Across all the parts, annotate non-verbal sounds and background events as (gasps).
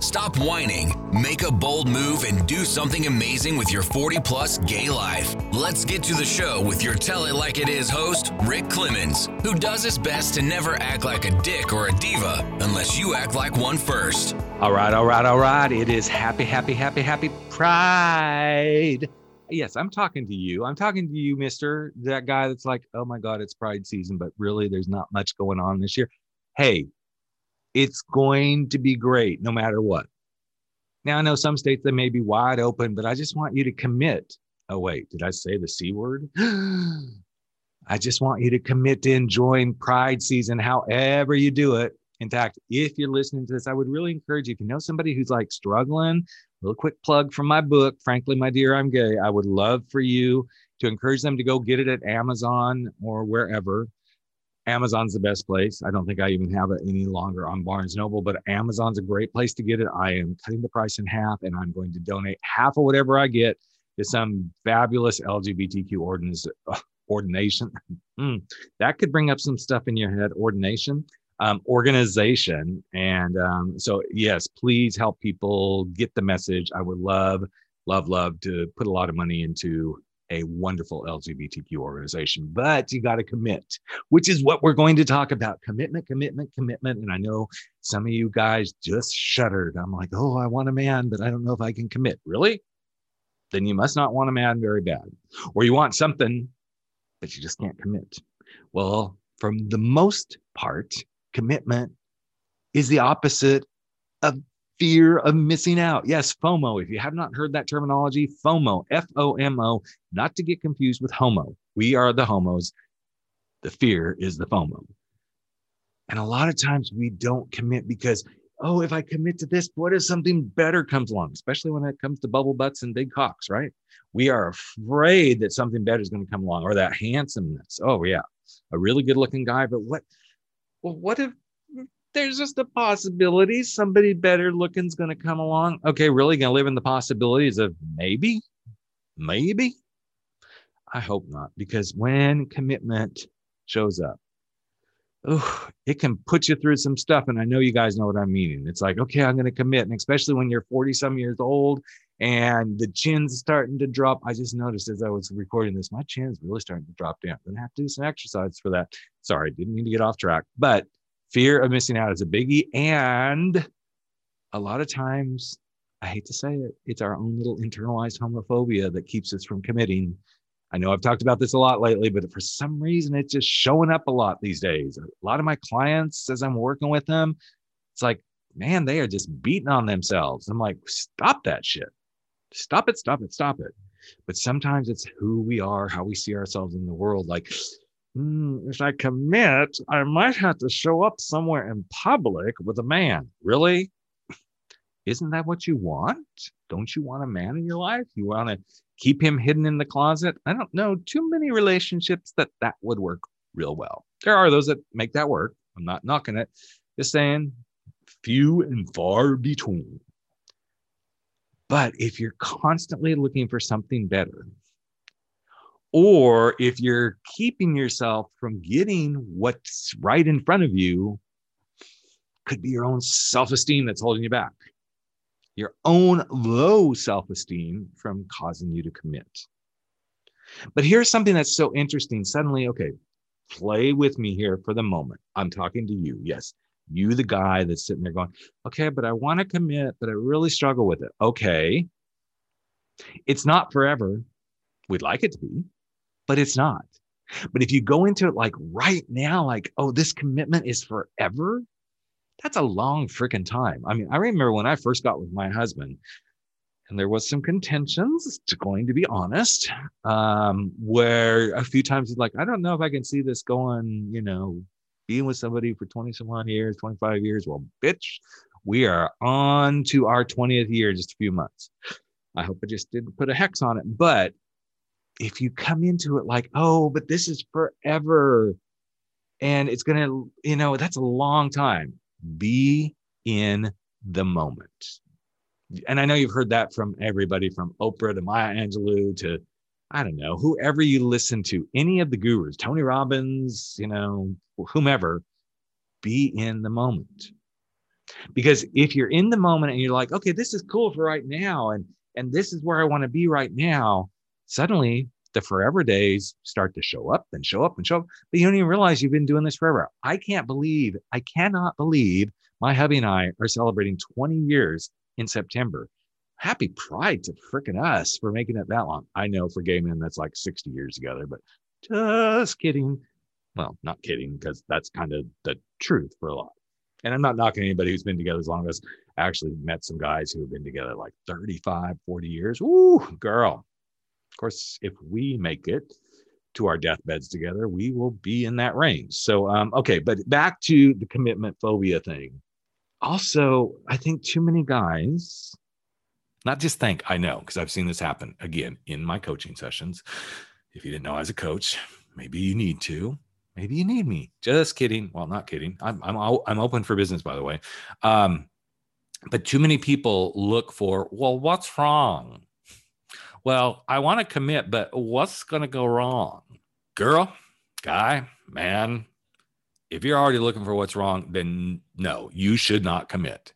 stop whining, make a bold move, and do something amazing with your 40 plus gay life. Let's get to the show with your Tell It Like It Is host, Rick Clemens, who does his best to never act like a dick or a diva unless you act like one first. All right, all right, all right. It is happy, happy, happy, happy Pride. Yes, I'm talking to you. I'm talking to you, mister, that guy that's like, oh my God, it's Pride season, but really there's not much going on this year. Hey, it's going to be great no matter what. Now, I know some states that may be wide open, but I just want you to commit. Oh, wait, did I say the C word? (gasps) I just want you to commit to enjoying Pride season, however you do it. In fact, if you're listening to this, I would really encourage you if you know somebody who's like struggling, a little quick plug from my book, Frankly, My Dear, I'm Gay. I would love for you to encourage them to go get it at Amazon or wherever. Amazon's the best place. I don't think I even have it any longer on Barnes Noble, but Amazon's a great place to get it. I am cutting the price in half and I'm going to donate half of whatever I get to some fabulous LGBTQ ordinance, uh, ordination. (laughs) mm, that could bring up some stuff in your head. Ordination, um, organization. And um, so, yes, please help people get the message. I would love, love, love to put a lot of money into a wonderful LGBTQ organization, but you got to commit, which is what we're going to talk about commitment, commitment, commitment. And I know some of you guys just shuddered. I'm like, oh, I want a man, but I don't know if I can commit. Really? Then you must not want a man very bad. Or you want something, but you just can't commit. Well, from the most part, commitment is the opposite of fear of missing out. Yes, FOMO. If you have not heard that terminology, FOMO, F O M O, not to get confused with homo. We are the homos. The fear is the FOMO. And a lot of times we don't commit because, oh, if I commit to this, what if something better comes along, especially when it comes to bubble butts and big cocks, right? We are afraid that something better is going to come along or that handsomeness. Oh, yeah, a really good looking guy. But what, well, what if there's just a possibility somebody better looking's going to come along. Okay, really going to live in the possibilities of maybe, maybe. I hope not, because when commitment shows up, oh, it can put you through some stuff. And I know you guys know what I'm meaning. It's like, okay, I'm going to commit. And especially when you're 40 some years old and the chin's starting to drop. I just noticed as I was recording this, my chin's really starting to drop down. I'm going to have to do some exercise for that. Sorry, didn't mean to get off track. But fear of missing out is a biggie. And a lot of times, I hate to say it, it's our own little internalized homophobia that keeps us from committing. I know I've talked about this a lot lately, but for some reason, it's just showing up a lot these days. A lot of my clients, as I'm working with them, it's like, man, they are just beating on themselves. I'm like, stop that shit. Stop it, stop it, stop it. But sometimes it's who we are, how we see ourselves in the world. Like, mm, if I commit, I might have to show up somewhere in public with a man. Really? Isn't that what you want? Don't you want a man in your life? You want to keep him hidden in the closet? I don't know too many relationships that that would work real well. There are those that make that work. I'm not knocking it. Just saying, few and far between. But if you're constantly looking for something better, or if you're keeping yourself from getting what's right in front of you, could be your own self esteem that's holding you back, your own low self esteem from causing you to commit. But here's something that's so interesting. Suddenly, okay, play with me here for the moment. I'm talking to you. Yes, you, the guy that's sitting there going, okay, but I want to commit, but I really struggle with it. Okay. It's not forever. We'd like it to be but it's not. But if you go into it like right now, like, oh, this commitment is forever, that's a long freaking time. I mean, I remember when I first got with my husband, and there was some contentions, going to be honest, um, where a few times he's like, I don't know if I can see this going, you know, being with somebody for 20 some odd years, 25 years. Well, bitch, we are on to our 20th year, just a few months. I hope I just didn't put a hex on it, but if you come into it like, oh, but this is forever and it's going to, you know, that's a long time. Be in the moment. And I know you've heard that from everybody from Oprah to Maya Angelou to I don't know, whoever you listen to, any of the gurus, Tony Robbins, you know, whomever, be in the moment. Because if you're in the moment and you're like, okay, this is cool for right now, and and this is where I want to be right now, suddenly the forever days start to show up and show up and show up. But you don't even realize you've been doing this forever. I can't believe, I cannot believe my hubby and I are celebrating 20 years in September. Happy pride to freaking us for making it that long. I know for gay men, that's like 60 years together, but just kidding. Well, not kidding, because that's kind of the truth for a lot. And I'm not knocking anybody who's been together as long as I actually met some guys who have been together like 35, 40 years. Ooh, girl. Of course, if we make it to our deathbeds together, we will be in that range. So, um, okay, but back to the commitment phobia thing. Also, I think too many guys, not just think, I know, because I've seen this happen again in my coaching sessions. If you didn't know as a coach, maybe you need to. Maybe you need me. Just kidding. Well, not kidding. I'm I'm I'm open for business, by the way. Um, but too many people look for, well, what's wrong? Well, I want to commit, but what's going to go wrong? Girl, guy, man, if you're already looking for what's wrong, then no, you should not commit.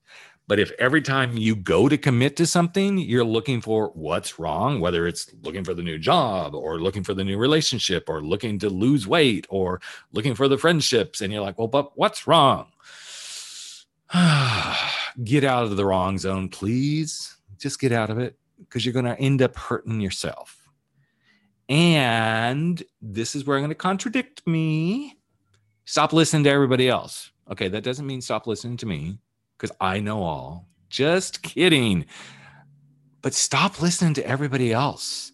But if every time you go to commit to something, you're looking for what's wrong, whether it's looking for the new job or looking for the new relationship or looking to lose weight or looking for the friendships, and you're like, well, but what's wrong? (sighs) get out of the wrong zone, please. Just get out of it because you're going to end up hurting yourself. And this is where I'm going to contradict me. Stop listening to everybody else. Okay, that doesn't mean stop listening to me because I know all. Just kidding. But stop listening to everybody else.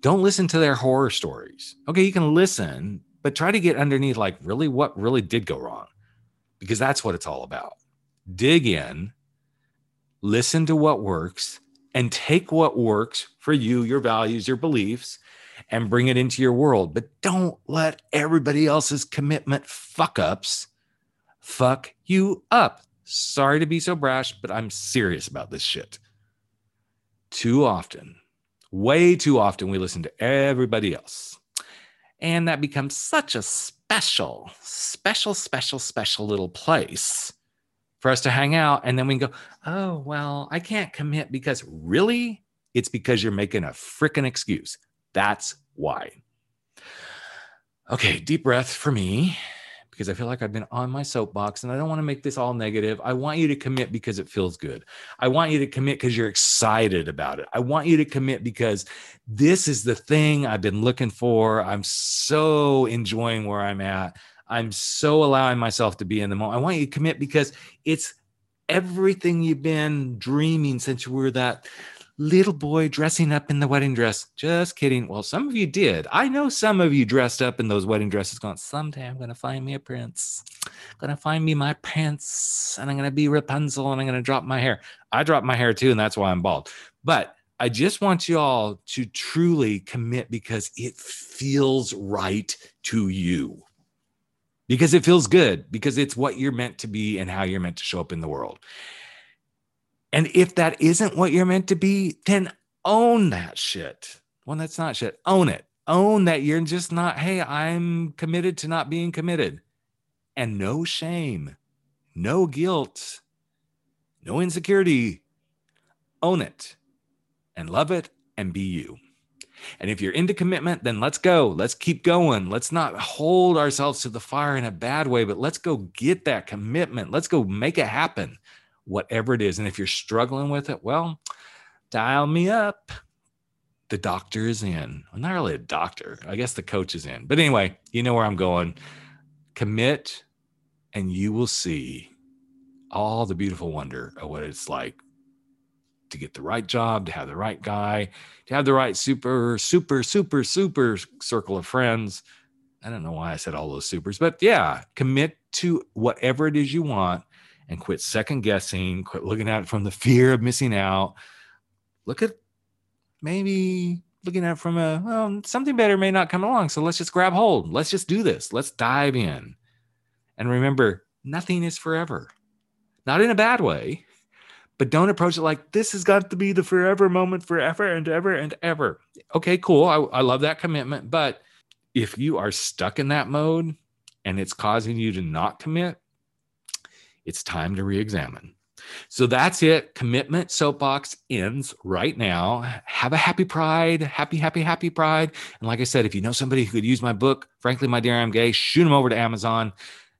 Don't listen to their horror stories. Okay, you can listen, but try to get underneath like really what really did go wrong because that's what it's all about. Dig in, listen to what works, and take what works for you, your values, your beliefs, and bring it into your world. But don't let everybody else's commitment fuck ups fuck you up. Sorry to be so brash, but I'm serious about this shit. Too often, way too often, we listen to everybody else. And that becomes such a special, special, special, special little place for us to hang out. And then we go, oh, well, I can't commit because really, it's because you're making a freaking excuse. That's why. Okay, deep breath for me because I feel like I've been on my soapbox and I don't want to make this all negative. I want you to commit because it feels good. I want you to commit because you're excited about it. I want you to commit because this is the thing I've been looking for. I'm so enjoying where I'm at. I'm so allowing myself to be in the moment. I want you to commit because it's everything you've been dreaming since you were that little boy dressing up in the wedding dress. Just kidding. Well, some of you did. I know some of you dressed up in those wedding dresses going, someday I'm going to find me a prince. I'm going to find me my prince and I'm going to be Rapunzel and I'm going to drop my hair. I dropped my hair too, and that's why I'm bald. But I just want you all to truly commit because it feels right to you. Because it feels good, because it's what you're meant to be and how you're meant to show up in the world. And if that isn't what you're meant to be, then own that shit. Well, that's not shit. Own it. Own that you're just not, hey, I'm committed to not being committed. And no shame, no guilt, no insecurity. Own it and love it and be you. And if you're into commitment, then let's go. Let's keep going. Let's not hold ourselves to the fire in a bad way, but let's go get that commitment. Let's go make it happen whatever it is. And if you're struggling with it, well, dial me up. The doctor is in. I'm not really a doctor. I guess the coach is in. But anyway, you know where I'm going. Commit, and you will see all the beautiful wonder of what it's like to get the right job, to have the right guy, to have the right super, super, super, super circle of friends. I don't know why I said all those supers, but yeah, commit to whatever it is you want and quit second guessing, quit looking at it from the fear of missing out. Look at maybe looking at it from a well, something better may not come along. So let's just grab hold. Let's just do this. Let's dive in. And remember, nothing is forever. not in a bad way, but don't approach it like this has got to be the forever moment forever and ever and ever. Okay, cool. I, I love that commitment. But if you are stuck in that mode and it's causing you to not commit, it's time to re examine. So that's it. Commitment soapbox ends right now. Have a happy pride. Happy, happy, happy pride. And like I said, if you know somebody who could use my book, Frankly, My Dear, I'm Gay, shoot them over to Amazon.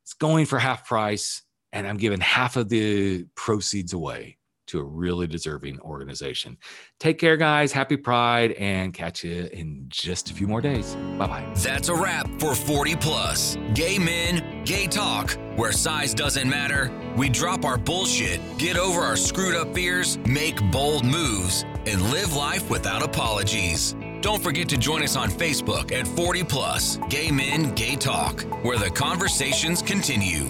It's going for half price, and I'm giving half of the proceeds away to a really deserving organization. Take care, guys. Happy Pride, and catch you in just a few more days. Bye bye. That's a wrap for 40 Plus. Gay men, gay talk, where size doesn't matter. We drop our bullshit, get over our screwed up fears, make bold moves, and live life without apologies. Don't forget to join us on Facebook at 40 Plus Gay Men, Gay Talk, where the conversations continue.